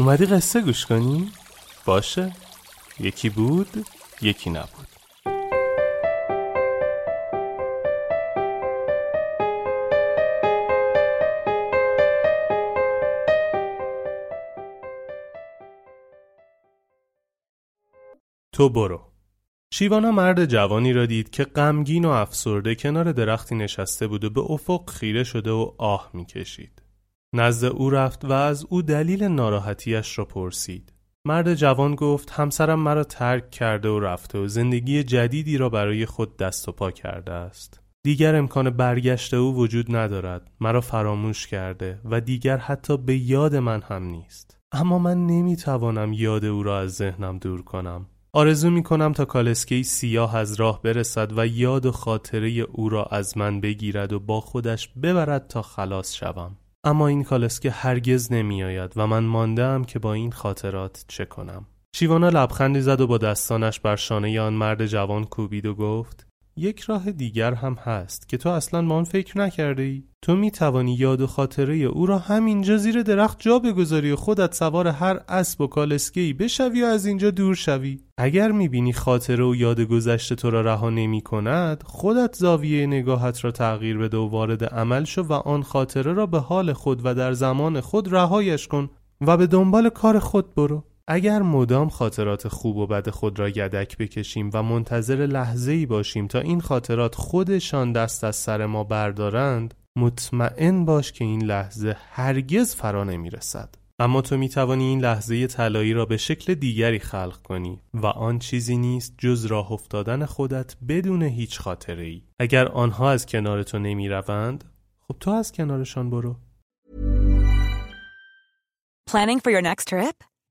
اومدی قصه گوش کنی؟ باشه یکی بود یکی نبود تو برو شیوانا مرد جوانی را دید که غمگین و افسرده کنار درختی نشسته بود و به افق خیره شده و آه می‌کشید. نزد او رفت و از او دلیل ناراحتیش را پرسید. مرد جوان گفت همسرم مرا ترک کرده و رفته و زندگی جدیدی را برای خود دست و پا کرده است. دیگر امکان برگشت او وجود ندارد. مرا فراموش کرده و دیگر حتی به یاد من هم نیست. اما من نمی‌توانم یاد او را از ذهنم دور کنم. آرزو می کنم تا کالسکه سیاه از راه برسد و یاد و خاطره او را از من بگیرد و با خودش ببرد تا خلاص شوم. اما این کالسکه هرگز نمی آید و من مانده که با این خاطرات چه کنم. شیوانا لبخندی زد و با دستانش بر شانه آن مرد جوان کوبید و گفت یک راه دیگر هم هست که تو اصلا با آن فکر نکرده ای؟ تو می توانی یاد و خاطره او را همینجا زیر درخت جا بگذاری و خودت سوار هر اسب و کالسکه ای بشوی و از اینجا دور شوی اگر می بینی خاطره و یاد گذشته تو را رها نمی کند خودت زاویه نگاهت را تغییر بده و وارد عمل شو و آن خاطره را به حال خود و در زمان خود رهایش کن و به دنبال کار خود برو اگر مدام خاطرات خوب و بد خود را یدک بکشیم و منتظر لحظه ای باشیم تا این خاطرات خودشان دست از سر ما بردارند مطمئن باش که این لحظه هرگز فرا نمی رسد. اما تو می توانی این لحظه طلایی را به شکل دیگری خلق کنی و آن چیزی نیست جز راه افتادن خودت بدون هیچ خاطره ای. اگر آنها از کنار تو نمی روند خب تو از کنارشان برو. Planning for your next trip?